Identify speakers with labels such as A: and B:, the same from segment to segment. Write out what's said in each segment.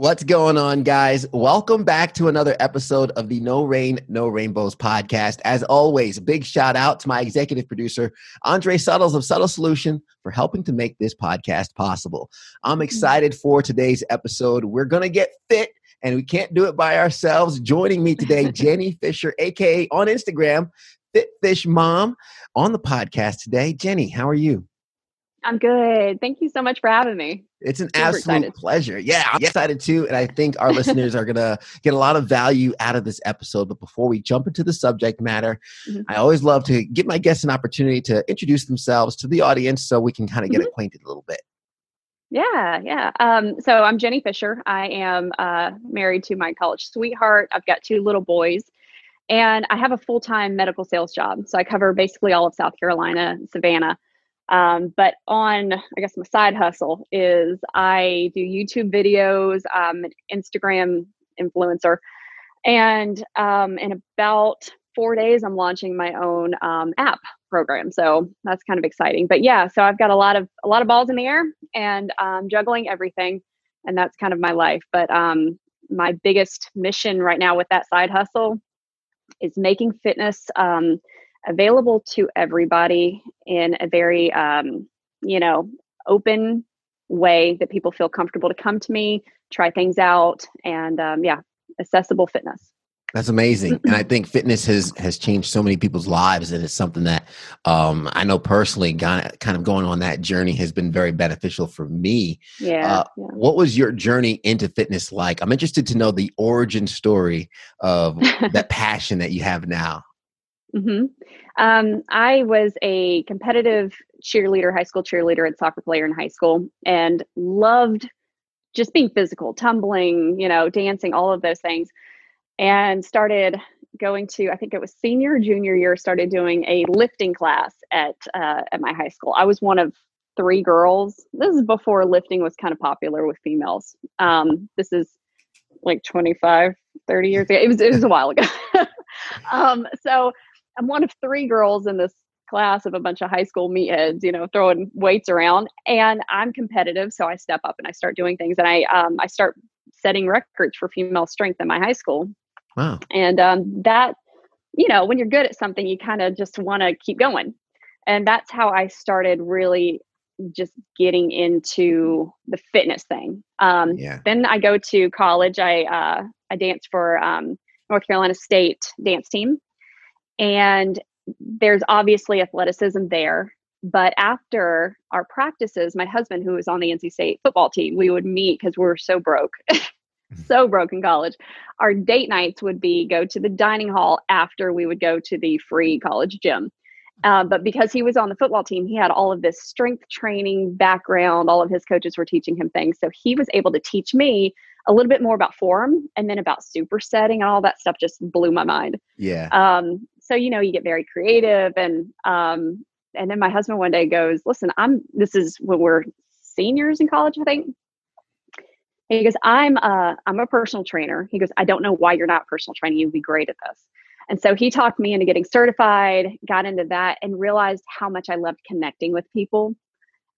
A: What's going on, guys? Welcome back to another episode of the No Rain, No Rainbows podcast. As always, big shout out to my executive producer, Andre Suttles of Subtle Solution, for helping to make this podcast possible. I'm
B: Mm-hmm.
A: excited for today's episode. We're going to get fit, and we can't do it by ourselves. Joining me today, Jenny Fisher, aka on Instagram, Fit Fish Mom, on the podcast today. Jenny, how are you?
B: I'm good. Thank you so much for having me.
A: It's an
B: Super
A: absolute
B: excited.
A: pleasure. Yeah, I'm excited too. And I think our listeners are going to get a lot of value out of this episode. But before we jump into the subject matter,
B: Mhm.
A: I always love to give my guests an opportunity to introduce themselves to the audience so we can kind of get
B: Mhm.
A: acquainted a little bit.
B: Yeah, yeah. Um, so I'm Jenny Fisher. I am uh, married to my college sweetheart. I've got two little boys, and I have a full time medical sales job. So I cover basically all of South Carolina, Savannah. Um, but on, I guess, my side hustle is I do YouTube videos, um, an Instagram influencer, and um, in about four days, I'm launching my own um, app program. So that's kind of exciting. But yeah, so I've got a lot of a lot of balls in the air and um, juggling everything, and that's kind of my life. But um, my biggest mission right now with that side hustle is making fitness um, available to everybody in a very um, you know open way that people feel comfortable to come to me, try things out, and um, yeah, accessible fitness.
A: That's amazing, and I think fitness has has changed so many people's lives, and it's something that um, I know personally. Kind of, kind of going on that journey has been very beneficial for me.
B: Yeah,
A: Uh,
B: yeah.
A: What was your journey into fitness like? I'm interested to know the origin story of that passion that you have now.
B: Hmm Um, I was a competitive cheerleader, high school cheerleader, and soccer player in high school, and loved just being physical, tumbling, you know, dancing, all of those things. And started going to, I think it was senior junior year, started doing a lifting class at uh, at my high school. I was one of three girls. This is before lifting was kind of popular with females. Um, this is like 25, 30 years ago. It was it was a while ago. um, so I'm one of three girls in this class of a bunch of high school meatheads, you know, throwing weights around. And I'm competitive, so I step up and I start doing things, and I um, I start setting records for female strength in my high school.
A: Wow.
B: And um, that, you know, when you're good at something, you kind of just want to keep going. And that's how I started really just getting into the fitness thing. Um,
A: Yeah.
B: then I go to college. I uh, I dance for um, North Carolina State dance team, and there's obviously athleticism there. But after our practices, my husband, who was on the NC State football team, we would meet because we were so broke, so broke in college. Our date nights would be go to the dining hall after we would go to the free college gym. Uh, but because he was on the football team, he had all of this strength training background. All of his coaches were teaching him things. So he was able to teach me a little bit more about form and then about supersetting and all that stuff just blew my mind.
A: Yeah.
B: Um, so, you know, you get very creative. And, um, and then my husband one day goes, listen, I'm, this is when we're seniors in college, I think. And he goes, I'm a, I'm a personal trainer. He goes, I don't know why you're not personal training. You'd be great at this. And so he talked me into getting certified, got into that, and realized how much I loved connecting with people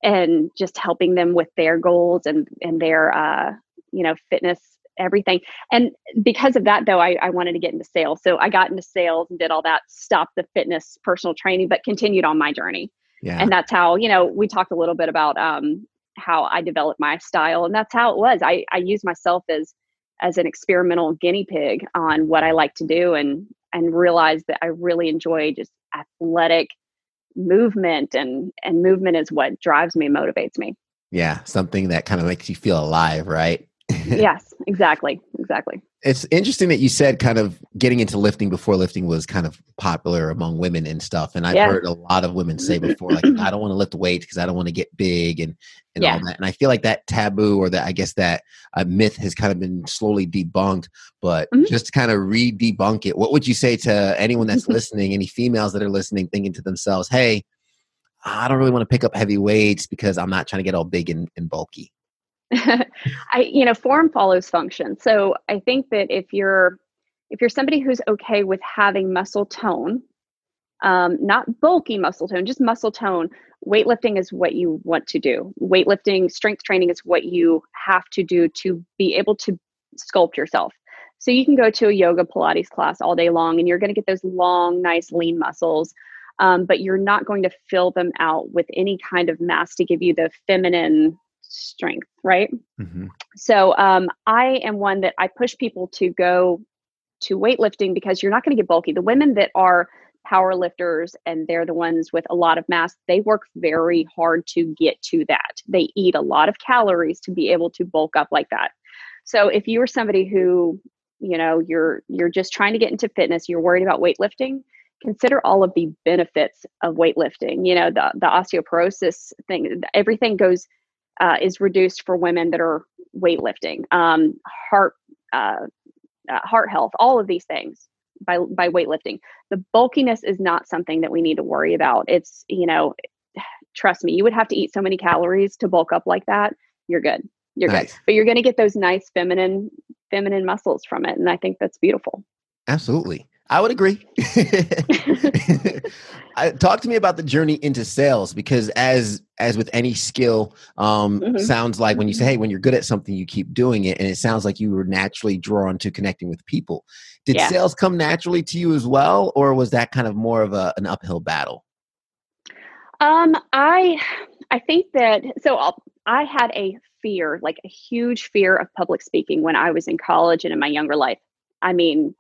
B: and just helping them with their goals and and their uh, you know fitness, everything. And because of that, though, I, I wanted to get into sales. So I got into sales and did all that, stopped the fitness personal training, but continued on my journey.
A: Yeah.
B: And that's how you know we talked a little bit about um, how I developed my style, and that's how it was. I I use myself as as an experimental guinea pig on what I like to do and and realized that I really enjoy just athletic movement and and movement is what drives me motivates me.
A: yeah. Something that kind of makes you feel alive, right?
B: yes, exactly. Exactly.
A: it's interesting that you said kind of getting into lifting before lifting was kind of popular among women and stuff. And I've
B: Yeah.
A: heard a lot of women say before, like, I don't want to lift weights because I don't want to get big and, and
B: Yeah.
A: all that. And I feel like that taboo or that I guess that uh, myth has kind of been slowly debunked. But
B: Mhm.
A: just to kind of re debunk it, what would you say to anyone that's listening, any females that are listening, thinking to themselves, hey, I don't really want to pick up heavy weights because I'm not trying to get all big and, and bulky?
B: I, you know, form follows function. So I think that if you're if you're somebody who's okay with having muscle tone, um, not bulky muscle tone, just muscle tone, weightlifting is what you want to do. Weightlifting, strength training is what you have to do to be able to sculpt yourself. So you can go to a yoga Pilates class all day long and you're going to get those long, nice, lean muscles. Um, but you're not going to fill them out with any kind of mass to give you the feminine strength, right? Mm-hmm. So um, I am one that I push people to go to weightlifting because you're not going to get bulky. The women that are power lifters and they're the ones with a lot of mass, they work very hard to get to that. They eat a lot of calories to be able to bulk up like that. So if you are somebody who, you know, you're you're just trying to get into fitness, you're worried about weightlifting, consider all of the benefits of weightlifting. You know, the the osteoporosis thing, everything goes uh, is reduced for women that are weightlifting. Um, heart uh, uh, heart health, all of these things by by weightlifting. The bulkiness is not something that we need to worry about. It's you know, trust me, you would have to eat so many calories to bulk up like that. You're good. You're nice. good. But you're going to get those nice feminine feminine muscles from it, and I think that's beautiful.
A: Absolutely. I would agree. talk to me about the journey into sales because as as with any skill, um, mm-hmm. sounds like when you say, "Hey, when you're good at something, you keep doing it," and it sounds like you were naturally drawn to connecting with people. Did yeah. sales come naturally to you as well, or was that kind of more of a, an uphill battle?
B: Um, I I think that so I'll, I had a fear, like a huge fear of public speaking when I was in college and in my younger life. I mean,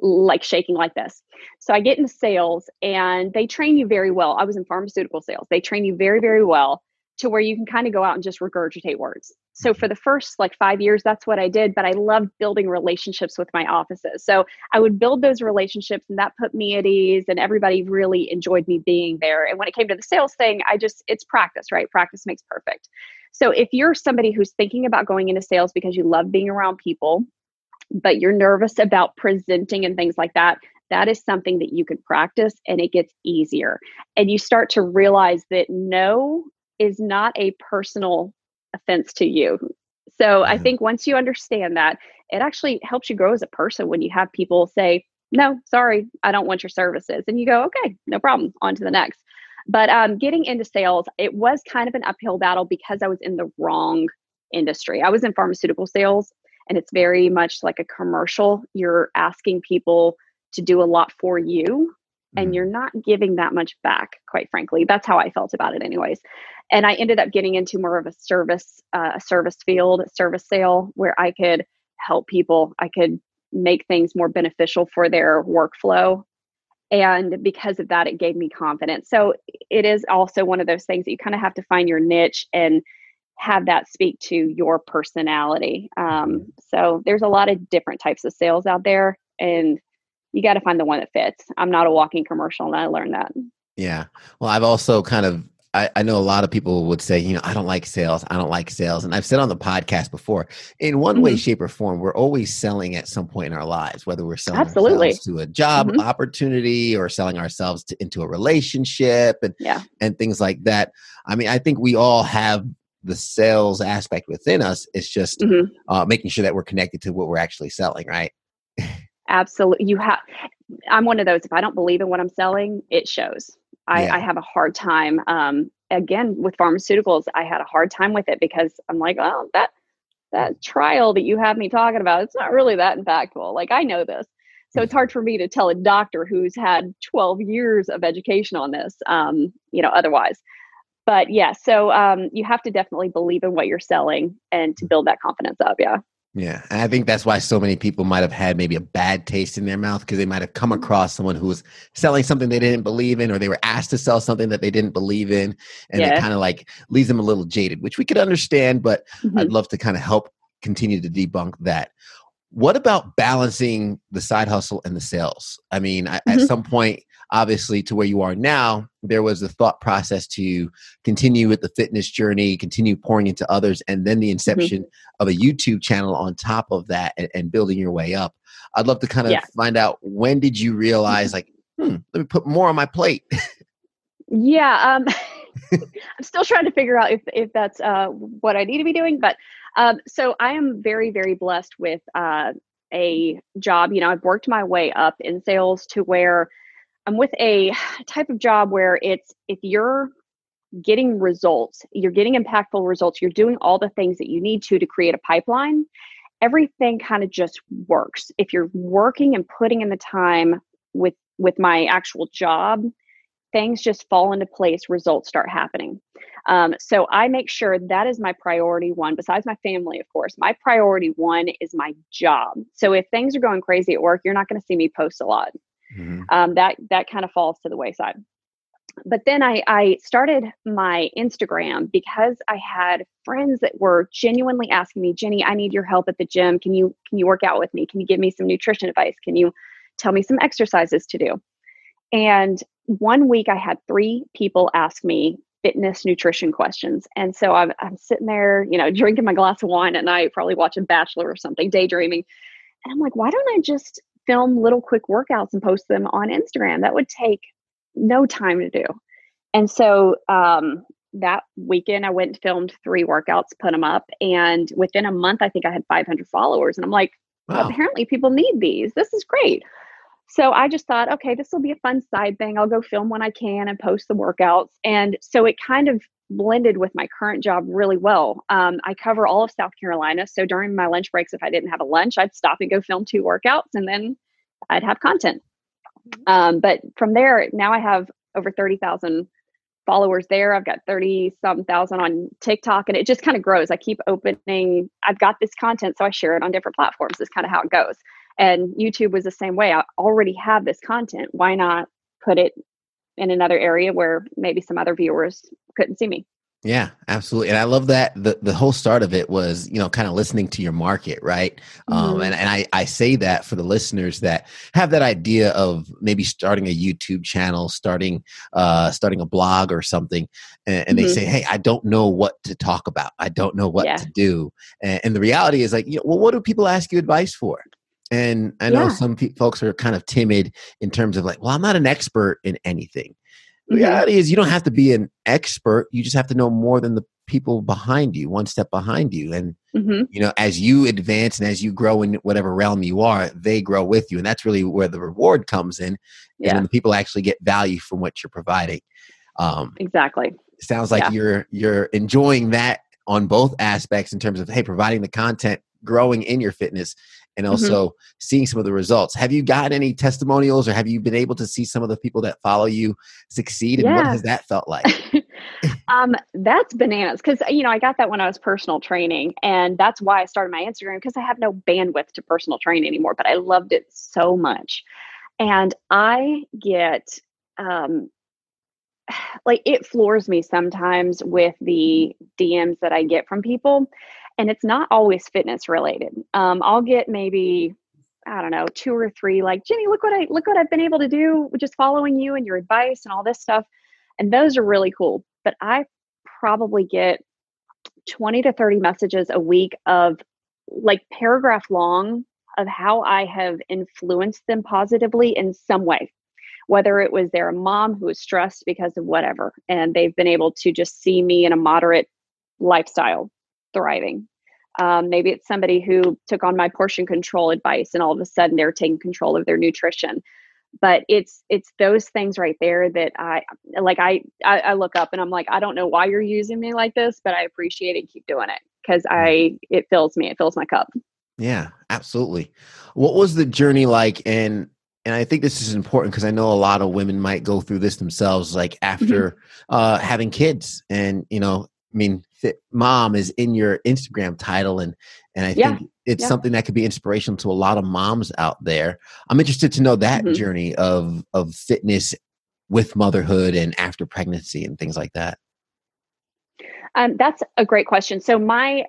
B: like shaking like this. So I get into sales and they train you very well. I was in pharmaceutical sales. They train you very, very well to where you can kind of go out and just regurgitate words. So for the first like 5 years that's what I did, but I loved building relationships with my offices. So I would build those relationships and that put me at ease and everybody really enjoyed me being there. And when it came to the sales thing, I just it's practice, right? Practice makes perfect. So if you're somebody who's thinking about going into sales because you love being around people, but you're nervous about presenting and things like that, that is something that you can practice and it gets easier. And you start to realize that no is not a personal offense to you. So I mm-hmm. think once you understand that, it actually helps you grow as a person when you have people say, no, sorry, I don't want your services. And you go, okay, no problem, on to the next. But um, getting into sales, it was kind of an uphill battle because I was in the wrong industry. I was in pharmaceutical sales and it's very much like a commercial. You're asking people to do a lot for you and mm-hmm. you're not giving that much back quite frankly. That's how i felt about it anyways. And i ended up getting into more of a service uh, a service field service sale where i could help people. I could make things more beneficial for their workflow. And because of that it gave me confidence. So it is also one of those things that you kind of have to find your niche and have that speak to your personality. Um, mm-hmm. so there's a lot of different types of sales out there, and you got to find the one that fits. I'm not a walking commercial, and I learned that.
A: Yeah. Well, I've also kind of I, I, know a lot of people would say, you know, I don't like sales. I don't like sales. And I've said on the podcast before, in one mm-hmm. way, shape, or form, we're always selling at some point in our lives, whether we're selling Absolutely. ourselves to a job mm-hmm. opportunity or selling ourselves to, into a relationship and yeah. and things like that. I mean, I think we all have the sales aspect within us. It's just mm-hmm. uh, making sure that we're connected to what we're actually selling, right?
B: Absolutely. You have, I'm one of those, if I don't believe in what I'm selling, it shows. I, yeah. I have a hard time. Um, again, with pharmaceuticals, I had a hard time with it because I'm like, oh, that, that trial that you have me talking about, it's not really that impactful. Like, I know this. So it's hard for me to tell a doctor who's had 12 years of education on this, um, you know, otherwise but yeah, so um, you have to definitely believe in what you're selling and to build that confidence up. Yeah.
A: Yeah, and I think that's why so many people might have had maybe a bad taste in their mouth because they might have come mm-hmm. across someone who was selling something they didn't believe in, or they were asked to sell something that they didn't believe in, and yeah. it kind of like leaves them a little jaded, which we could understand. But mm-hmm. I'd love to kind of help continue to debunk that. What about balancing the side hustle and the sales? I mean, mm-hmm. at some point, obviously to where you are now there was the thought process to continue with the fitness journey continue pouring into others and then the mm-hmm. inception mm-hmm. of a youtube channel on top of that and, and, building your way up i'd love to kind of yeah. find out when did you realize like hmm let me put more on my plate
B: yeah um I'm still trying to figure out if if that's uh, what I need to be doing. But um, so I am very very blessed with uh, a job. You know, I've worked my way up in sales to where I'm with a type of job where it's if you're getting results, you're getting impactful results, you're doing all the things that you need to to create a pipeline. Everything kind of just works. If you're working and putting in the time with with my actual job, things just fall into place, results start happening. Um, so I make sure that is my priority one, besides my family, of course. My priority one is my job. So if things are going crazy at work, you're not going to see me post a lot. Mm-hmm. Um, that that kind of falls to the wayside. But then I, I started my Instagram because I had friends that were genuinely asking me, Jenny, I need your help at the gym. Can you can you work out with me? Can you give me some nutrition advice? Can you tell me some exercises to do? And one week I had three people ask me fitness nutrition questions. And so I'm, I'm sitting there, you know, drinking my glass of wine at night, probably watching Bachelor or something, daydreaming. And I'm like, why don't I just film little quick workouts and post them on Instagram? That would take no time to do. And so um, that weekend, I went and filmed three workouts, put them up. And within a month, I think I had 500 followers. And I'm like, wow. apparently people need these. This is great. So I just thought, okay, this will be a fun side thing. I'll go film when I can and post the workouts. And so it kind of blended with my current job really well. Um, I cover all of South Carolina. So during my lunch breaks, if I didn't have a lunch, I'd stop and go film two workouts and then I'd have content. Mm-hmm. Um, but from there, now I have over 30,000 followers there. I've got 30 some thousand on TikTok and it just kind of grows. I keep opening, I've got this content, so I share it on different platforms. Is kind of how it goes. And YouTube was the same way. I already have this content. Why not put it in another area where maybe some other viewers couldn't see me?
A: Yeah, absolutely. And I love that the, the whole start of it was, you know, kind of listening to your market, right? Um, mm-hmm. Um, and, and I, I say that for the listeners that have that idea of maybe starting a YouTube channel, starting uh, starting a blog or something, and, and mm-hmm. they say, Hey, I don't know what to talk about. I don't know what yeah. to do. And, and, the reality is like, you know, well, what do people ask you advice for? And I know yeah. some pe- folks are kind of timid in terms of like, well, I'm not an expert in anything. The mm-hmm. reality is, you don't have to be an expert. You just have to know more than the people behind you, one step behind you. And, mm-hmm. you know, as you advance and as you grow in whatever realm you are, they grow with you. And that's really where the reward comes in. Yeah. And the people actually get value from what you're providing.
B: Um, exactly.
A: Sounds like yeah. you're you're enjoying that on both aspects in terms of hey, providing the content, growing in your fitness, and mm-hmm. also mm-hmm. seeing some of the results. Have you gotten any testimonials or have you been able to see some of the people that follow you succeed? And yeah. what has that felt like?
B: um, that's bananas because, you know, I got that when I was personal training. And that's why I started my Instagram because I have no bandwidth to personal train anymore, but I loved it so much. And I get, um, like it floors me sometimes with the DMs that I get from people and it's not always fitness related. Um, I'll get maybe I don't know two or three like Jenny, look what I look what I've been able to do just following you and your advice and all this stuff, and those are really cool. But I probably get twenty to thirty messages a week of like paragraph long of how I have influenced them positively in some way. Whether it was their mom who was stressed because of whatever, and they've been able to just see me in a moderate lifestyle thriving. Um, maybe it's somebody who took on my portion control advice and all of a sudden they're taking control of their nutrition. But it's it's those things right there that I like. I, I I look up and I'm like, I don't know why you're using me like this, but I appreciate it. Keep doing it because I it fills me. It fills my cup.
A: Yeah, absolutely. What was the journey like? And and I think this is important because I know a lot of women might go through this themselves, like after mm-hmm. uh, having kids, and you know, I mean, fit mom is in your Instagram title, and and I yeah. think it's yeah. something that could be inspirational to a lot of moms out there. I'm interested to know that mm-hmm. journey of of fitness with motherhood and after pregnancy and things like that.
B: Um, that's a great question. So my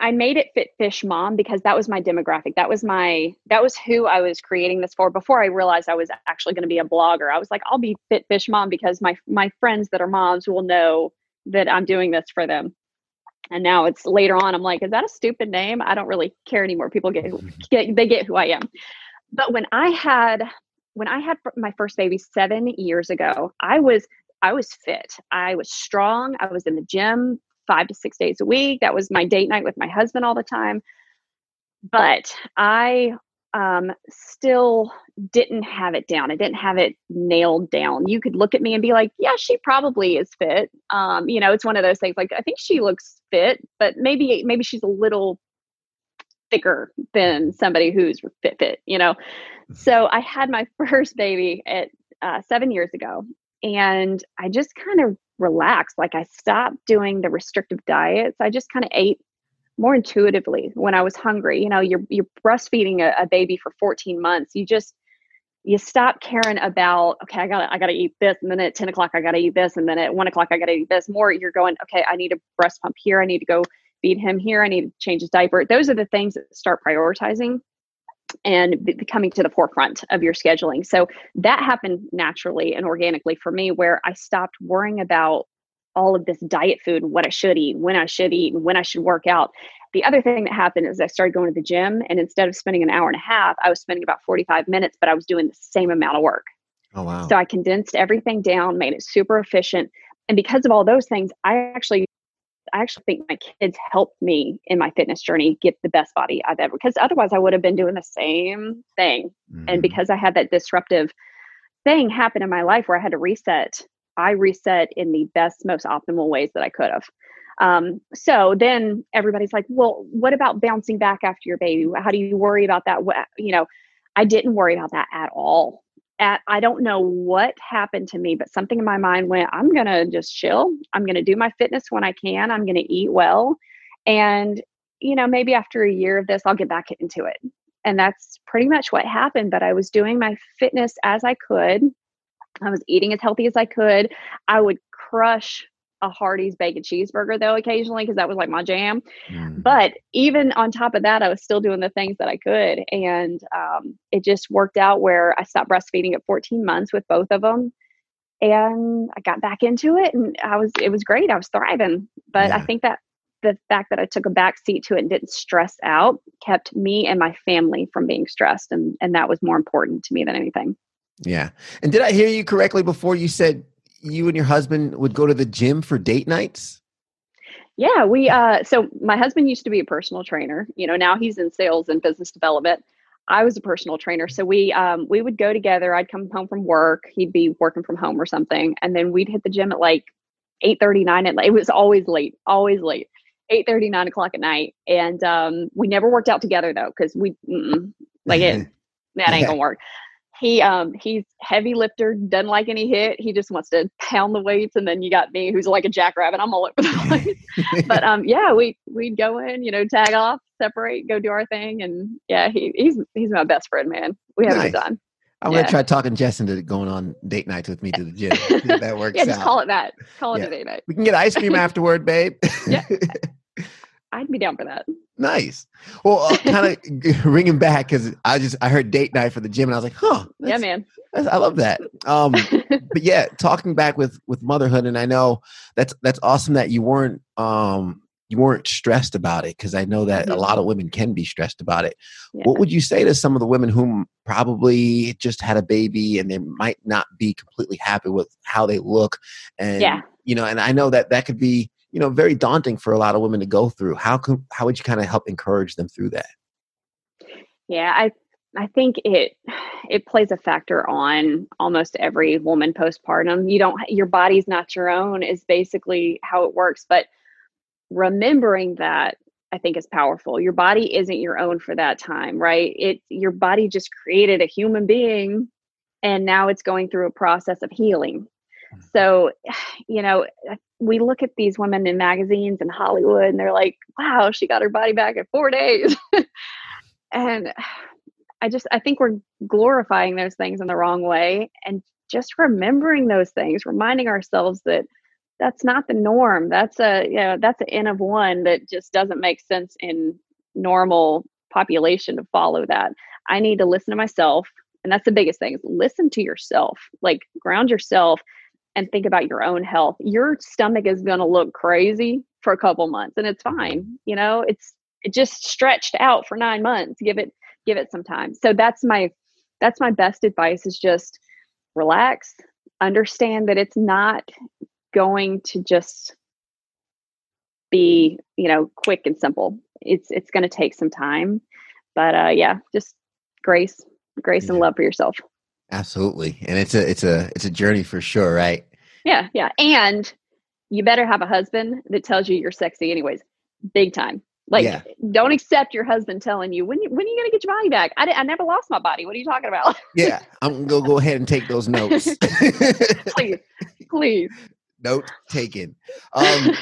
B: I made it Fit Fish Mom because that was my demographic. That was my that was who I was creating this for before I realized I was actually going to be a blogger. I was like, I'll be Fit Fish Mom because my my friends that are moms will know that I'm doing this for them. And now it's later on, I'm like, is that a stupid name? I don't really care anymore. People get, get they get who I am. But when I had when I had my first baby seven years ago, I was I was fit. I was strong. I was in the gym five to six days a week. That was my date night with my husband all the time. But I um, still didn't have it down. I didn't have it nailed down. You could look at me and be like, yeah, she probably is fit. Um, you know, it's one of those things like, I think she looks fit, but maybe, maybe she's a little thicker than somebody who's fit, fit, you know? So I had my first baby at uh, seven years ago and I just kind of relaxed. Like I stopped doing the restrictive diets. I just kind of ate more intuitively when I was hungry. You know, you're you're breastfeeding a, a baby for 14 months. You just you stop caring about okay, I gotta I gotta eat this, and then at 10 o'clock I gotta eat this, and then at one o'clock I gotta eat this. More, you're going okay. I need a breast pump here. I need to go feed him here. I need to change his diaper. Those are the things that start prioritizing and coming to the forefront of your scheduling. So that happened naturally and organically for me, where I stopped worrying about all of this diet food, and what I should eat, when I should eat, and when I should work out. The other thing that happened is I started going to the gym, and instead of spending an hour and a half, I was spending about 45 minutes, but I was doing the same amount of work.
A: Oh, wow.
B: So I condensed everything down, made it super efficient. And because of all those things, I actually I actually think my kids helped me in my fitness journey get the best body I've ever because otherwise I would have been doing the same thing. Mm-hmm. And because I had that disruptive thing happen in my life where I had to reset I reset in the best, most optimal ways that I could have. Um, so then everybody's like, well, what about bouncing back after your baby? How do you worry about that? What, you know, I didn't worry about that at all. At, I don't know what happened to me, but something in my mind went, I'm going to just chill. I'm going to do my fitness when I can. I'm going to eat well. And, you know, maybe after a year of this, I'll get back into it. And that's pretty much what happened. But I was doing my fitness as I could I was eating as healthy as I could. I would crush a Hardee's bacon cheeseburger though occasionally because that was like my jam. Mm. But even on top of that, I was still doing the things that I could, and um, it just worked out where I stopped breastfeeding at 14 months with both of them, and I got back into it, and I was it was great. I was thriving. But yeah. I think that the fact that I took a back seat to it and didn't stress out kept me and my family from being stressed, and and that was more important to me than anything.
A: Yeah. And did I hear you correctly before you said you and your husband would go to the gym for date nights?
B: Yeah, we uh so my husband used to be a personal trainer. You know, now he's in sales and business development. I was a personal trainer. So we um we would go together. I'd come home from work, he'd be working from home or something, and then we'd hit the gym at like 8 39 at it was always late, always late. 8 30, 9 o'clock at night. And um we never worked out together though, because we like it that ain't gonna work he um he's heavy lifter doesn't like any HIIT. he just wants to pound the weights and then you got me who's like a jackrabbit i'm all over the place but um yeah we we'd go in you know tag off separate go do our thing and yeah he, he's he's my best friend man we have nice. a good time
A: I'm yeah. gonna try talking Jess into going on date nights with me to the gym. that works.
B: yeah, just
A: out.
B: call it that. Call it yeah. a date night.
A: We can get ice cream afterward, babe.
B: yeah, I'd be down for that.
A: Nice. Well, uh, kind of ringing back because I just I heard date night for the gym and I was like, huh,
B: yeah, man,
A: I love that. Um, but yeah, talking back with with motherhood, and I know that's that's awesome that you weren't um you weren't stressed about it because I know that mm-hmm. a lot of women can be stressed about it. Yeah. What would you say to some of the women who probably just had a baby and they might not be completely happy with how they look, and yeah. you know, and I know that that could be you know very daunting for a lot of women to go through. How could how would you kind of help encourage them through that?
B: Yeah i i think it it plays a factor on almost every woman postpartum. You don't your body's not your own is basically how it works but remembering that i think is powerful. Your body isn't your own for that time right? It your body just created a human being and now it's going through a process of healing. Mm-hmm. so you know uh, we look at these women in magazines in Hollywood and they're like, wow, she got her body back in four days. and I just, I think we're glorifying those things in the wrong way. And just remembering those things, reminding ourselves that that's not the norm. That's a, you know, that's an N of one that just doesn't make sense in normal population to follow that. I need to listen to myself. And that's the biggest thing is listen to yourself, like ground yourself and think about your own health. Your stomach is going to look crazy for a couple months and it's fine. You know, it's it just stretched out for 9 months. Give it give it some time. So that's my that's my best advice is just relax, understand that it's not going to just be, you know, quick and simple. It's it's going to take some time. But uh yeah, just grace, grace yeah. and love for yourself.
A: Absolutely. And it's a it's a it's a journey for sure, right?
B: Yeah, yeah. And you better have a husband that tells you you're sexy anyways. Big time. Like, yeah. don't accept your husband telling you when when are you going to get your body back? I, I never lost my body. What are you talking about?
A: yeah, I'm gonna go ahead and take those notes.
B: please, please.
A: Note taken. Um,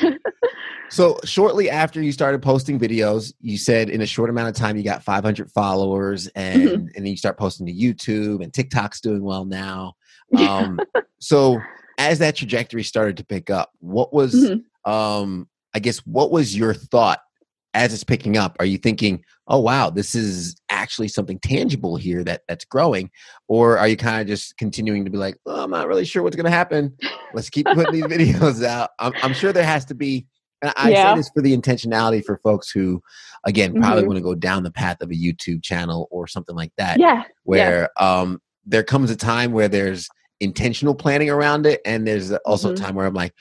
A: so shortly after you started posting videos, you said in a short amount of time you got 500 followers, and mm-hmm. and then you start posting to YouTube, and TikTok's doing well now. Um, so as that trajectory started to pick up, what was mm-hmm. um, I guess what was your thought as it's picking up? Are you thinking, "Oh wow, this is actually something tangible here that that's growing," or are you kind of just continuing to be like, oh, "I'm not really sure what's going to happen. Let's keep putting these videos out." I'm, I'm, sure there has to be. And I yeah. say this for the intentionality for folks who, again, probably mm-hmm. want to go down the path of a YouTube channel or something like that.
B: Yeah.
A: Where yeah. um, there comes a time where there's intentional planning around it, and there's also mm-hmm. a time where I'm like,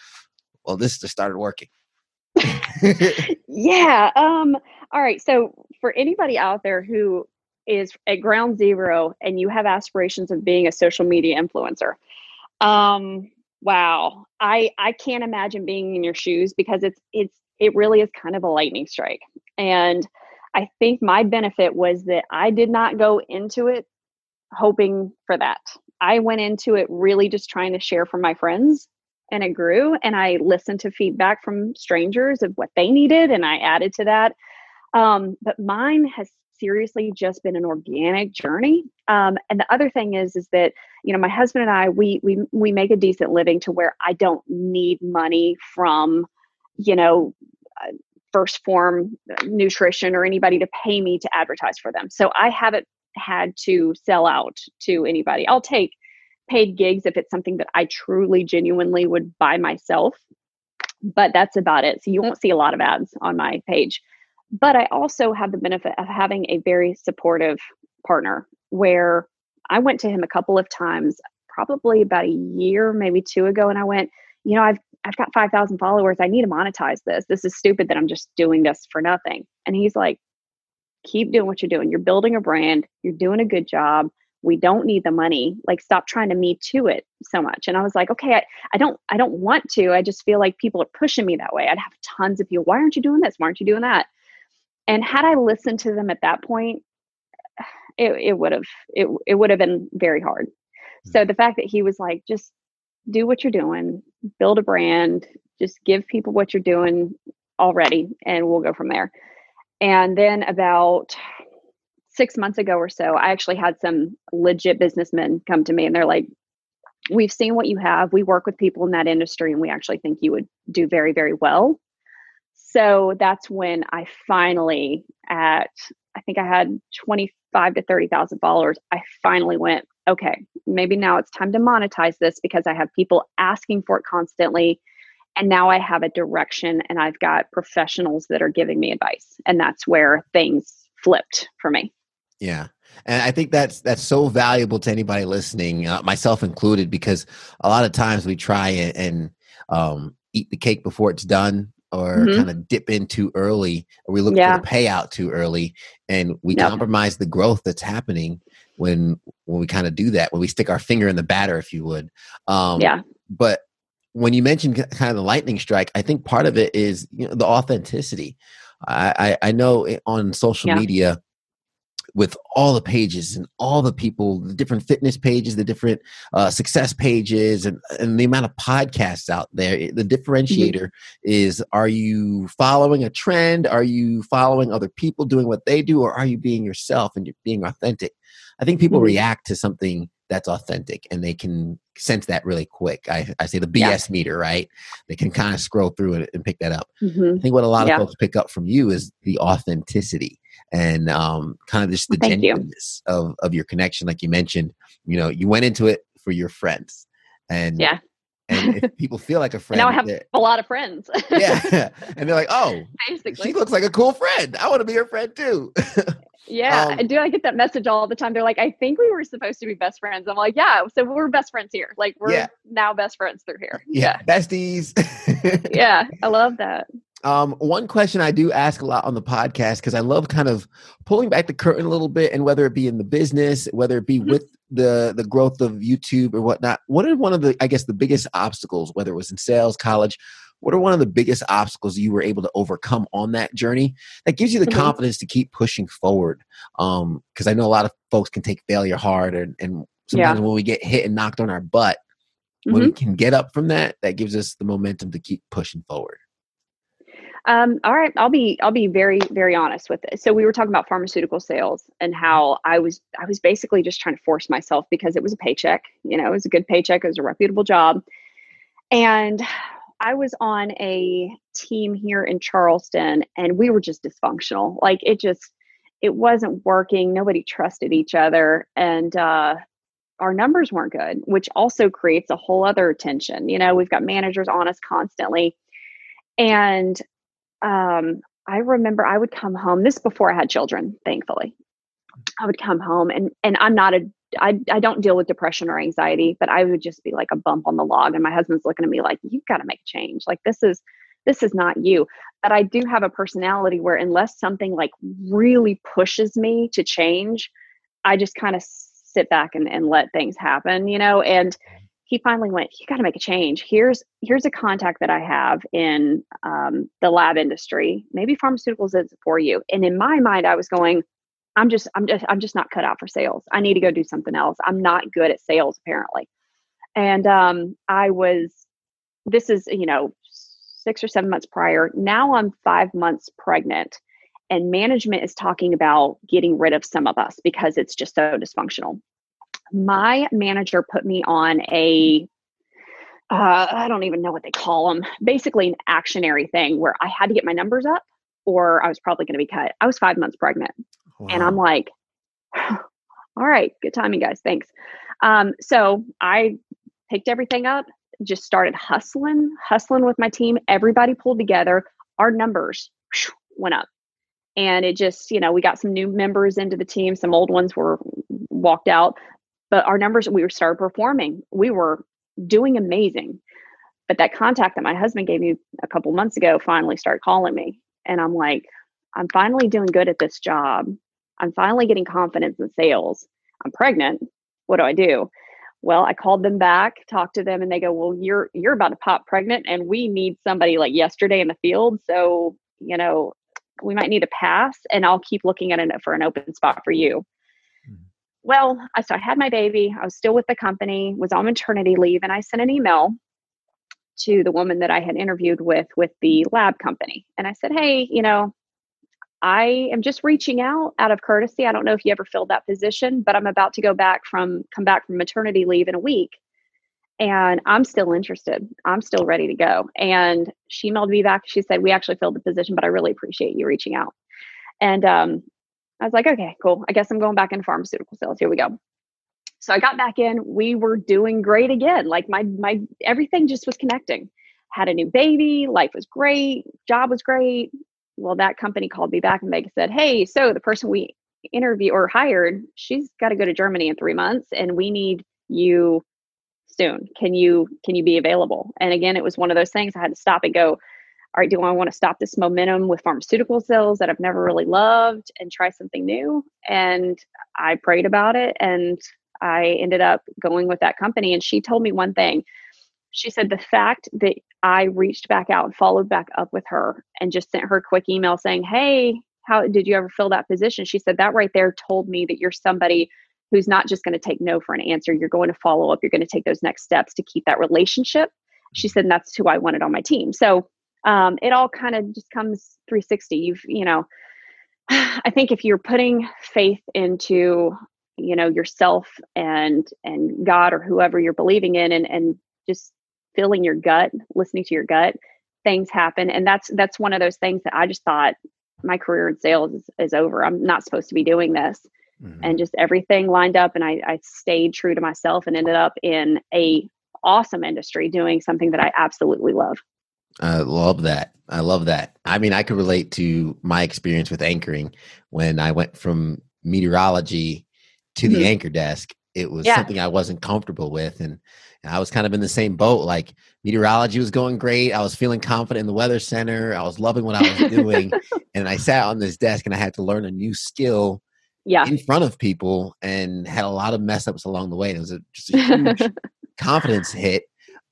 A: well, this just started working.
B: yeah. Um. All right. So for anybody out there who is at ground zero and you have aspirations of being a social media influencer, um, wow, I I can't imagine being in your shoes because it's it's it really is kind of a lightning strike. And I think my benefit was that I did not go into it hoping for that. I went into it really just trying to share for my friends and it grew and I listened to feedback from strangers of what they needed and I added to that. Um, but mine has seriously just been an organic journey. Um, and the other thing is, is that you know my husband and I we we we make a decent living to where I don't need money from you know. Uh, 1st Phorm nutrition or anybody to pay me to advertise for them. So I haven't had to sell out to anybody. I'll take paid gigs if it's something that I truly, genuinely would buy myself. But that's about it. So you won't see a lot of ads on my page. But I also have the benefit of having a very supportive partner where I went to him a couple of times, probably about a year, maybe two ago, and I went, you know, I've I've got 5,000 followers. I need to monetize this. This is stupid that I'm just doing this for nothing. And he's like, keep doing what you're doing. You're building a brand, you're doing a good job. We don't need the money. Like stop trying to me to it so much. And I was like, okay, I, I don't I don't want to. I just feel like people are pushing me that way. I'd have tons of people, why aren't you doing this? Why aren't you doing that? And had I listened to them at that point, it, it would have it, it would have been very hard. So mm. the fact that he was like, just do what you're doing, build a brand, just give people what you're doing already, and we'll go from there. And then about six months ago or so, I actually had some legit businessmen come to me and they're like, We've seen what you have. We work with people in that industry and we actually think you would do very, very well. So that's when I finally, at I think I had 25 to 30,000 followers, I finally went, okay, maybe now it's time to monetize this because I have people asking for it constantly and now I have a direction and I've got professionals that are giving me advice. And that's where things flipped for me.
A: Yeah. And I think that's that's so valuable to anybody listening, uh, myself included, because a lot of times we try and, and um, eat the cake before it's done, or mm-hmm. kind of dip in too early, or we look yeah. for the payout too early, and we yep. compromise the growth that's happening when when we kind of do that. When we stick our finger in the batter, if you would. Um,
B: yeah.
A: But when you mentioned kind of the lightning strike, I think part of it is you know, the authenticity. I, I, I know on social yeah. media with all the pages and all the people, the different fitness pages, the different uh, success pages, and, and the amount of podcasts out there. The mm-hmm. differentiator mm-hmm. is are you following a trend? Are you following other people doing what they do? Or are you being yourself and you're being authentic? I think people mm-hmm. react to something that's authentic and they can sense that really quick. I, I say the BS yeah. meter, right? They can kind of scroll through it and pick that up. Mm-hmm. I think what a lot of folks pick up from you is the authenticity and um, kind of just the
B: Thank
A: genuineness you. of, of your connection. Like you mentioned, you know, you went into it for your friends and
B: yeah.
A: And if people feel like a friend,
B: now I have a lot of friends.
A: yeah, and they're like, "Oh, Basically. she looks like a cool friend. I want to be her friend too."
B: yeah, um, do I get that message all the time? They're like, "I think we were supposed to be best friends." I'm like, "Yeah, so we're best friends here. Like we're yeah. now best friends through here."
A: Yeah, yeah. besties.
B: yeah, I love that.
A: Um, one question I do ask a lot on the podcast because I love kind of pulling back the curtain a little bit, and whether it be in the business, whether it be mm-hmm. with the the growth of YouTube or whatnot, what are one of the I guess the biggest obstacles, whether it was in sales, college, what are one of the biggest obstacles you were able to overcome on that journey that gives you the mm-hmm. confidence to keep pushing forward? Um, because I know a lot of folks can take failure hard, and, and sometimes yeah. when we get hit and knocked on our butt, mm-hmm. when we mm-hmm. can get up from that, that gives us the momentum to keep pushing forward.
B: Um, all right, I'll be I'll be very very honest with it. So we were talking about pharmaceutical sales and how I was I was basically just trying to force myself because it was a paycheck. You know, it was a good paycheck. It was a reputable job, and I was on a team here in Charleston, and we were just dysfunctional. Like it just it wasn't working. Nobody trusted each other, and uh, our numbers weren't good, which also creates a whole other tension. You know, we've got managers on us constantly. And um, I remember I would come home. This before I had children, thankfully. I would come home and and I'm not a I I don't deal with depression or anxiety, but I would just be like a bump on the log. And my husband's looking at me like, you've got to make a change. Like this is this is not you. But I do have a personality where unless something like really pushes me to change, I just kind of sit back and, and let things happen, you know, and he finally went you got to make a change. Here's here's a contact that i have in um, the lab industry maybe pharmaceuticals is for you. And in my mind i was going i'm just i'm just i'm just not cut out for sales. I need to go do something else. I'm not good at sales apparently. And um, i was this is you know six or seven months prior. Now i'm five months pregnant and management is talking about getting rid of some of us because it's just so dysfunctional my manager put me on a uh, I don't even know what they call them. Basically, an actionary thing where I had to get my numbers up, or I was probably going to be cut. I was five months pregnant, wow. and I'm like, all right, good timing, guys. Thanks. Um, so I picked everything up, just started hustling, hustling with my team. Everybody pulled together. Our numbers went up, and it just, you know, we got some new members into the team. Some old ones were walked out but our numbers we started performing. We were doing amazing. But that contact that my husband gave me a couple months ago finally started calling me. And i'm like i'm finally doing good at this job. I'm finally getting confidence in sales. I'm pregnant. What do i do? Well i called them back talked to them and they go well you're you're about to pop pregnant and we need somebody like yesterday in the field. So you know we might need a pass and i'll keep looking at it for an open spot for you well, I so I had my baby. I was still with the company, was on maternity leave, and I sent an email to the woman that I had interviewed with with the lab company. And I said, "Hey, you know, I am just reaching out out of courtesy. I don't know if you ever filled that position, but I'm about to go back from come back from maternity leave in a week. And I'm still interested. I'm still ready to go. And she emailed me back. She said, We actually filled the position, but I really appreciate you reaching out. And um, I was like, okay, cool. I guess I'm going back in pharmaceutical sales. Here we go. So I got back in. We were doing great again. Like my my everything just was connecting. Had a new baby. Life was great. Job was great. Well, that company called me back and they said, "Hey, so the person we interview or hired, she's got to go to Germany in three months, and we need you soon. Can you can you be available?" And again, it was one of those things. I had to stop and go all right, do I want to stop this momentum with pharmaceutical sales that I've never really loved and try something new? And I prayed about it and I ended up going with that company. And she told me one thing. She said, the fact that I reached back out and followed back up with her and just sent her a quick email saying, Hey, how did you ever fill that position? She said, that right there told me that you're somebody who's not just going to take no for an answer. You're going to follow up. You're going to take those next steps to keep that relationship. She said, that's who I wanted on my team. So um, it all kind of just comes 360 you've you know i think if you're putting faith into you know yourself and and god or whoever you're believing in and and just feeling your gut listening to your gut things happen and that's that's one of those things that i just thought my career in sales is, is over i'm not supposed to be doing this mm-hmm. and just everything lined up and I, I stayed true to myself and ended up in a awesome industry doing something that I absolutely love.
A: I love that. I love that. I mean, I could relate to my experience with anchoring when I went from meteorology to mm-hmm. the anchor desk. It was yeah. something I wasn't comfortable with. And I was kind of in the same boat. Like meteorology was going great. I was feeling confident in the weather center. I was loving what I was doing. and I sat on this desk and I had to learn a new skill
B: yeah.
A: in front of people and had a lot of mess ups along the way. It was a, just a huge confidence hit.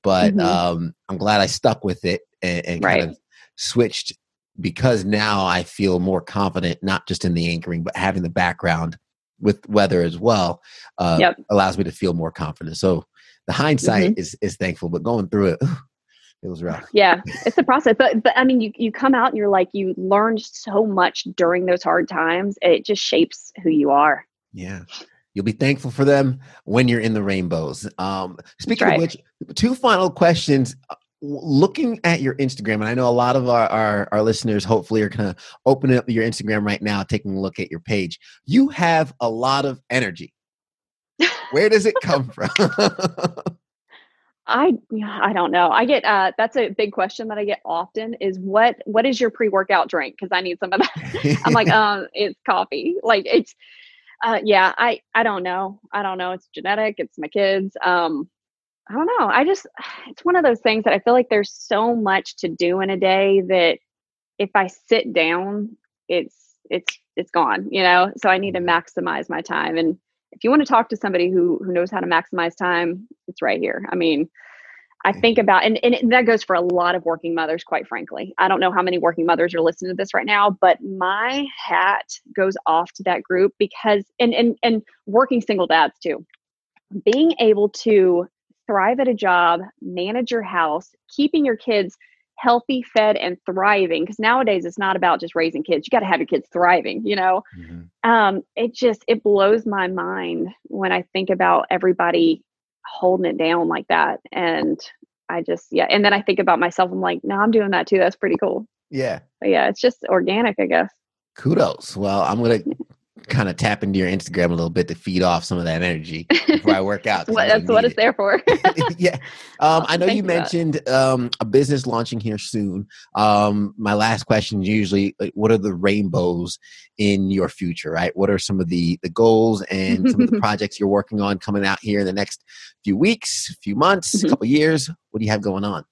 A: But mm-hmm. um, I'm glad I stuck with it and, and right. kind of switched because now I feel more confident, not just in the anchoring, but having the background with weather as well uh, yep. allows me to feel more confident. So the hindsight mm-hmm. is is thankful, but going through it, it was rough.
B: Yeah, it's the process. But but I mean, you you come out and you're like you learned so much during those hard times. It just shapes who you are.
A: Yeah. You'll be thankful for them when you're in the rainbows. Um, speaking right. of which, two final questions looking at your Instagram, and I know a lot of our, our, our listeners hopefully are kind of opening up your Instagram right now, taking a look at your page. You have a lot of energy. Where does it come from?
B: I I don't know. I get uh that's a big question that I get often is what what is your pre-workout drink cuz I need some of that. I'm like um it's coffee. Like it's uh yeah, I I don't know. I don't know. It's genetic, it's my kids. Um I don't know. I just it's one of those things that I feel like there's so much to do in a day that if I sit down, it's it's it's gone, you know? So I need to mm-hmm. maximize my time and if you want to talk to somebody who who knows how to maximize time, it's right here. I mean, I think about and, and that goes for a lot of working mothers, quite frankly. I don't know how many working mothers are listening to this right now, but my hat goes off to that group because and and and working single dads too. Being able to thrive at a job, manage your house, keeping your kids healthy, fed, and thriving. Because nowadays it's not about just raising kids. You got to have your kids thriving, you know? Mm-hmm. Um, it just, it blows my mind when I think about everybody holding it down like that. And I just, yeah. And then I think about myself. I'm like, no, I'm doing that too. That's pretty cool.
A: Yeah.
B: But yeah, it's just organic, I guess.
A: Kudos. Well, I'm going to kind of tap into your Instagram a little bit to feed off some of that energy before I work out.
B: well, that's what it. it's there for.
A: yeah. Um, I know you mentioned um, a business launching here soon. Um, my last question is usually like, what are the rainbows in your future, right? What are some of the, the goals and some of the projects you're working on coming out here in the next few weeks, few months, mm-hmm. couple years? What do you have going on?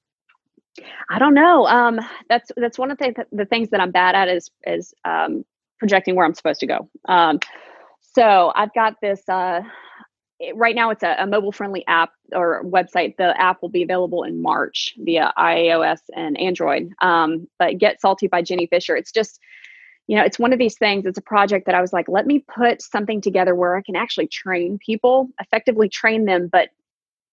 B: I don't know. Um, that's that's one of the, the things that I'm bad at is is um, projecting where I'm supposed to go. Um, so I've got this. Uh, it, right now, it's a, a mobile-friendly app or website. The app will be available in March via iOS and Android. Um, but Get Salty by Jenny Fisher. It's just you know, it's one of these things. It's a project that I was like, let me put something together where I can actually train people, effectively train them, but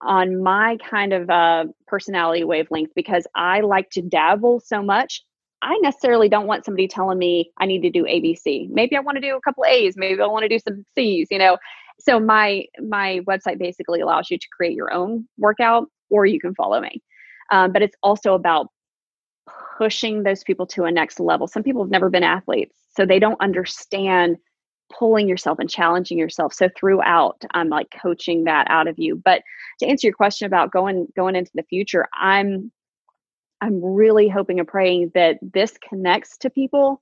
B: on my kind of uh, personality wavelength because I like to dabble so much. I necessarily don't want somebody telling me I need to do ABC. Maybe I want to do a couple A's, maybe I want to do some C's, you know. So my my website basically allows you to create your own workout or you can follow me. Um, but it's also about pushing those people to a next level. Some people have never been athletes, so they don't understand pulling yourself and challenging yourself. So throughout, I'm like coaching that out of you. But to answer your question about going going into the future, I'm I'm really hoping and praying that this connects to people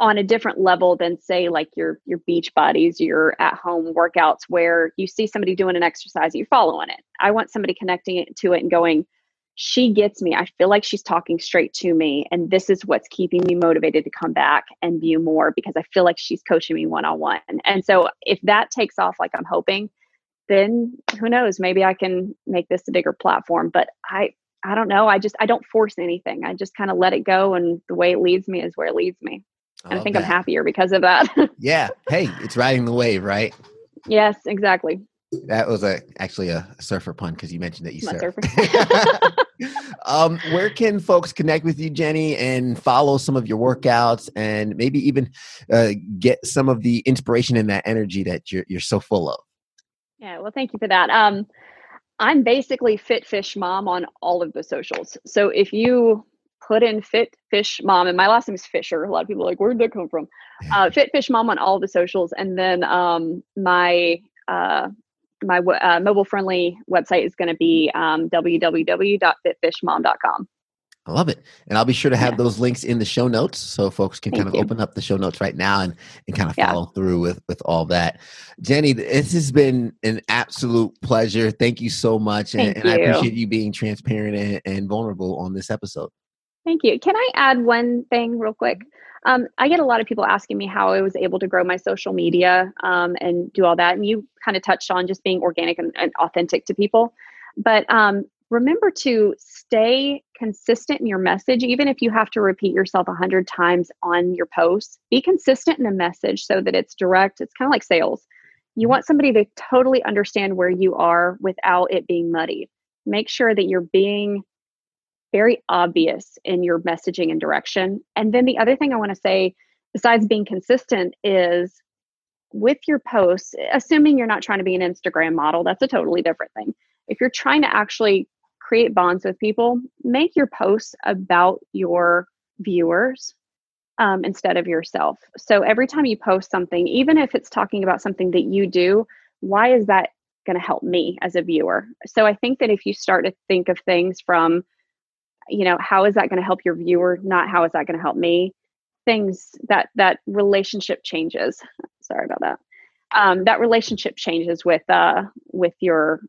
B: on a different level than say like your your beach bodies, your at home workouts where you see somebody doing an exercise and you're following it. I want somebody connecting it to it and going, she gets me. I feel like she's talking straight to me. And this is what's keeping me motivated to come back and view more because I feel like she's coaching me one on one. And so if that takes off like I'm hoping, then who knows? Maybe I can make this a bigger platform. But I I don't know. I just I don't force anything. I just kind of let it go, and the way it leads me is where it leads me. And I, I think. I'm happier because of that.
A: yeah. Hey, it's riding the wave, right?
B: Yes, exactly.
A: That was a actually a surfer pun because you mentioned that you surf. um, where can folks connect with you, Jenny, and follow some of your workouts, and maybe even uh, get some of the inspiration and that energy that you're you're so full of?
B: Yeah, well, thank you for that. Um, I'm basically Fit Fish Mom on all of the socials. So if you put in Fit Fish Mom, and my last name is Fisher. A lot of people are like, where'd that come from? Uh, Fit Fish Mom on all the socials, and then um, my uh, my uh, mobile friendly website is going to be um, www.fitfishmom.com.
A: I love it. And I'll be sure to have yeah. those links in the show notes so folks can Thank kind of you. open up the show notes right now and, and kind of yeah. follow through with, with all that. Jenny, this has been an absolute pleasure. Thank you so much. And, and I appreciate you being transparent and, and, vulnerable on this episode.
B: Thank you. Can I add one thing real quick? Um, I get a lot of people asking me how I was able to grow my social media um, and do all that. And you kind of touched on just being organic and, and authentic to people. But um, remember to stay consistent in your message, even if you have to repeat yourself a hundred times on your posts. Be consistent in the message so that it's direct. It's kind of like sales. You mm-hmm. want somebody to totally understand where you are without it being muddy. Make sure that you're being very obvious in your messaging and direction. And then the other thing I want to say, besides being consistent, is with your posts, assuming you're not trying to be an Instagram model, that's a totally different thing. If you're trying to actually create bonds with people, make your posts about your viewers um, instead of yourself. So every time you post something, even if it's talking about something that you do, why is that going to help me as a viewer? So I think that if you start to think of things from, you know, how is that going to help your viewer, not how is that going to help me, things that that relationship changes. Sorry about that. Um, that relationship changes with uh, with your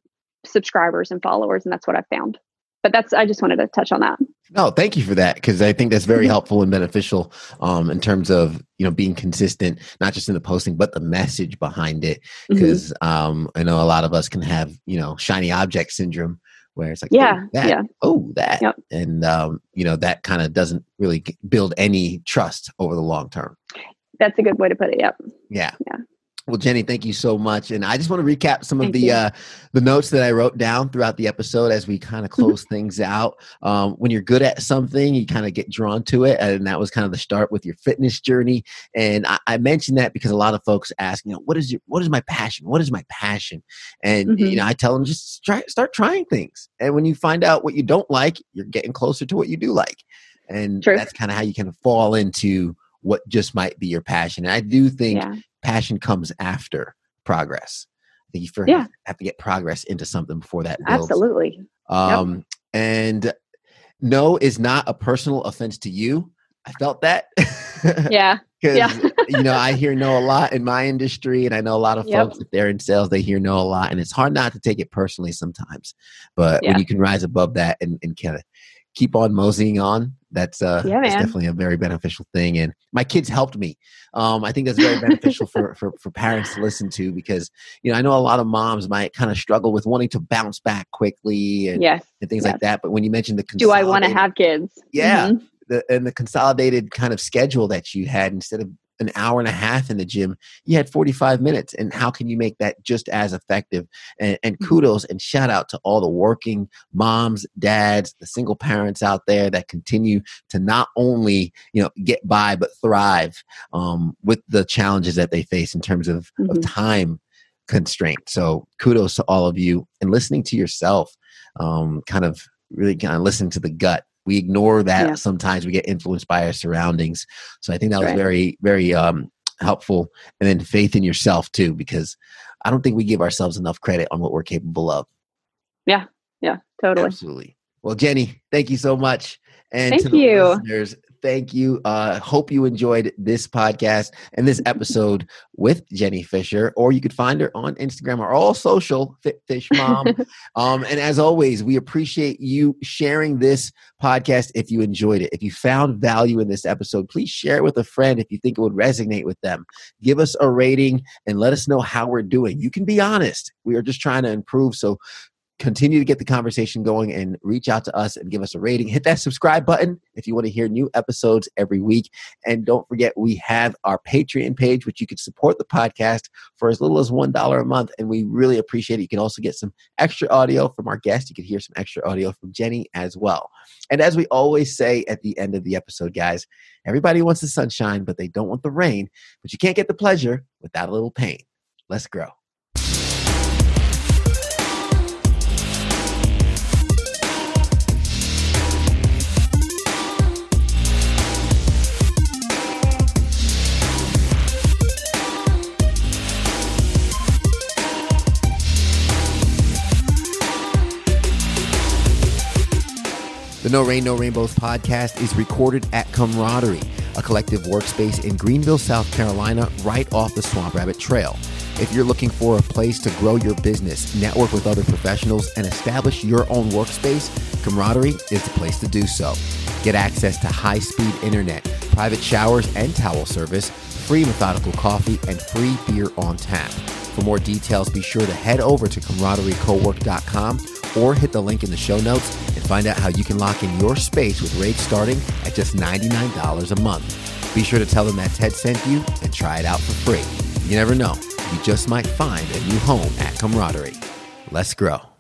B: subscribers and followers and that's what i found but that's i just wanted to touch on that
A: no thank you for that because i think that's very mm-hmm. helpful and beneficial um, in terms of you know being consistent not just in the posting but the message behind it because mm-hmm. um, i know a lot of us can have you know shiny object syndrome where it's like
B: yeah
A: oh, that
B: yeah.
A: oh that yep. and um, you know that kind of doesn't really build any trust over the long term
B: that's a good way to put it yep
A: yeah yeah well, Jenny, thank you so much. And I just want to recap some thank of the uh, the notes that I wrote down throughout the episode as we kind of mm-hmm. close things out. Um, when you're good at something, you kind of get drawn to it, and that was kind of the start with your fitness journey. And I, I mentioned that because a lot of folks ask, you know, what is your what is my passion? What is my passion? And mm-hmm. you know, I tell them just try start trying things. And when you find out what you don't like, you're getting closer to what you do like. And True. that's kind of how you can fall into what just might be your passion. And I do think yeah passion comes after progress. I think you first yeah. have to get progress into something before that builds.
B: Absolutely.
A: Um, yep. And no is not a personal offense to you. I felt that.
B: yeah.
A: Because, yeah. you know, I hear no a lot in my industry, and I know a lot of yep. folks, if they're in sales, they hear no a lot. And it's hard not to take it personally sometimes. But yeah. when you can rise above that and, and kind of keep on moseying on. That's uh, yeah, that's definitely a very beneficial thing. And my kids helped me. Um, I think that's very beneficial for, for for parents to listen to because you know I know a lot of moms might kind of struggle with wanting to bounce back quickly and,
B: yes,
A: and things
B: yes.
A: like that. But when you mentioned the
B: do I want to have kids?
A: Yeah. Mm-hmm. The, and the consolidated kind of schedule that you had instead of an hour and a half in the gym, you had 45 minutes. And how can you make that just as effective? And, and mm-hmm. kudos and shout out to all the working moms, dads, the single parents out there that continue to not only, you know, get by, but thrive um, with the challenges that they face in terms of, mm-hmm. of time constraint. So kudos to all of you and listening to yourself, um, kind of really kind of listen to the gut we ignore that yeah. sometimes we get influenced by our surroundings so i think that was right. very very um, helpful and then faith in yourself too because i don't think we give ourselves enough credit on what we're capable of
B: yeah yeah totally
A: absolutely well jenny thank you so much and
B: thank
A: to the
B: you.
A: listeners thank you. Uh, hope you enjoyed this podcast and this episode with Jenny Fisher, or you could find her on Instagram or all social, Fit Fish Mom. um, and as always, we appreciate you sharing this podcast if you enjoyed it. If you found value in this episode, please share it with a friend if you think it would resonate with them. Give us a rating and let us know how we're doing. You can be honest. We are just trying to improve. So continue to get the conversation going and reach out to us and give us a rating. Hit that subscribe button if you want to hear new episodes every week. And don't forget, we have our Patreon page, which you can support the podcast for as little as $1 a month. And we really appreciate it. You can also get some extra audio from our guest. You can hear some extra audio from Jenny as well. And as we always say at the end of the episode, guys, everybody wants the sunshine, but they don't want the rain. But you can't get the pleasure without a little pain. Let's grow. No Rain, No Rainbows podcast is recorded at Camaraderie, a collective workspace in Greenville, South Carolina, right off the Swamp Rabbit Trail. If you're looking for a place to grow your business, network with other professionals, and establish your own workspace, Camaraderie is the place to do so. Get access to high speed internet, private showers and towel service, free methodical coffee, and free beer on tap. For more details, be sure to head over to camaraderiecowork.com or hit the link in the show notes and find out how you can lock in your space with rates starting at just $99 a month. Be sure to tell them that Ted sent you and try it out for free. You never know, you just might find a new home at Camaraderie. Let's grow.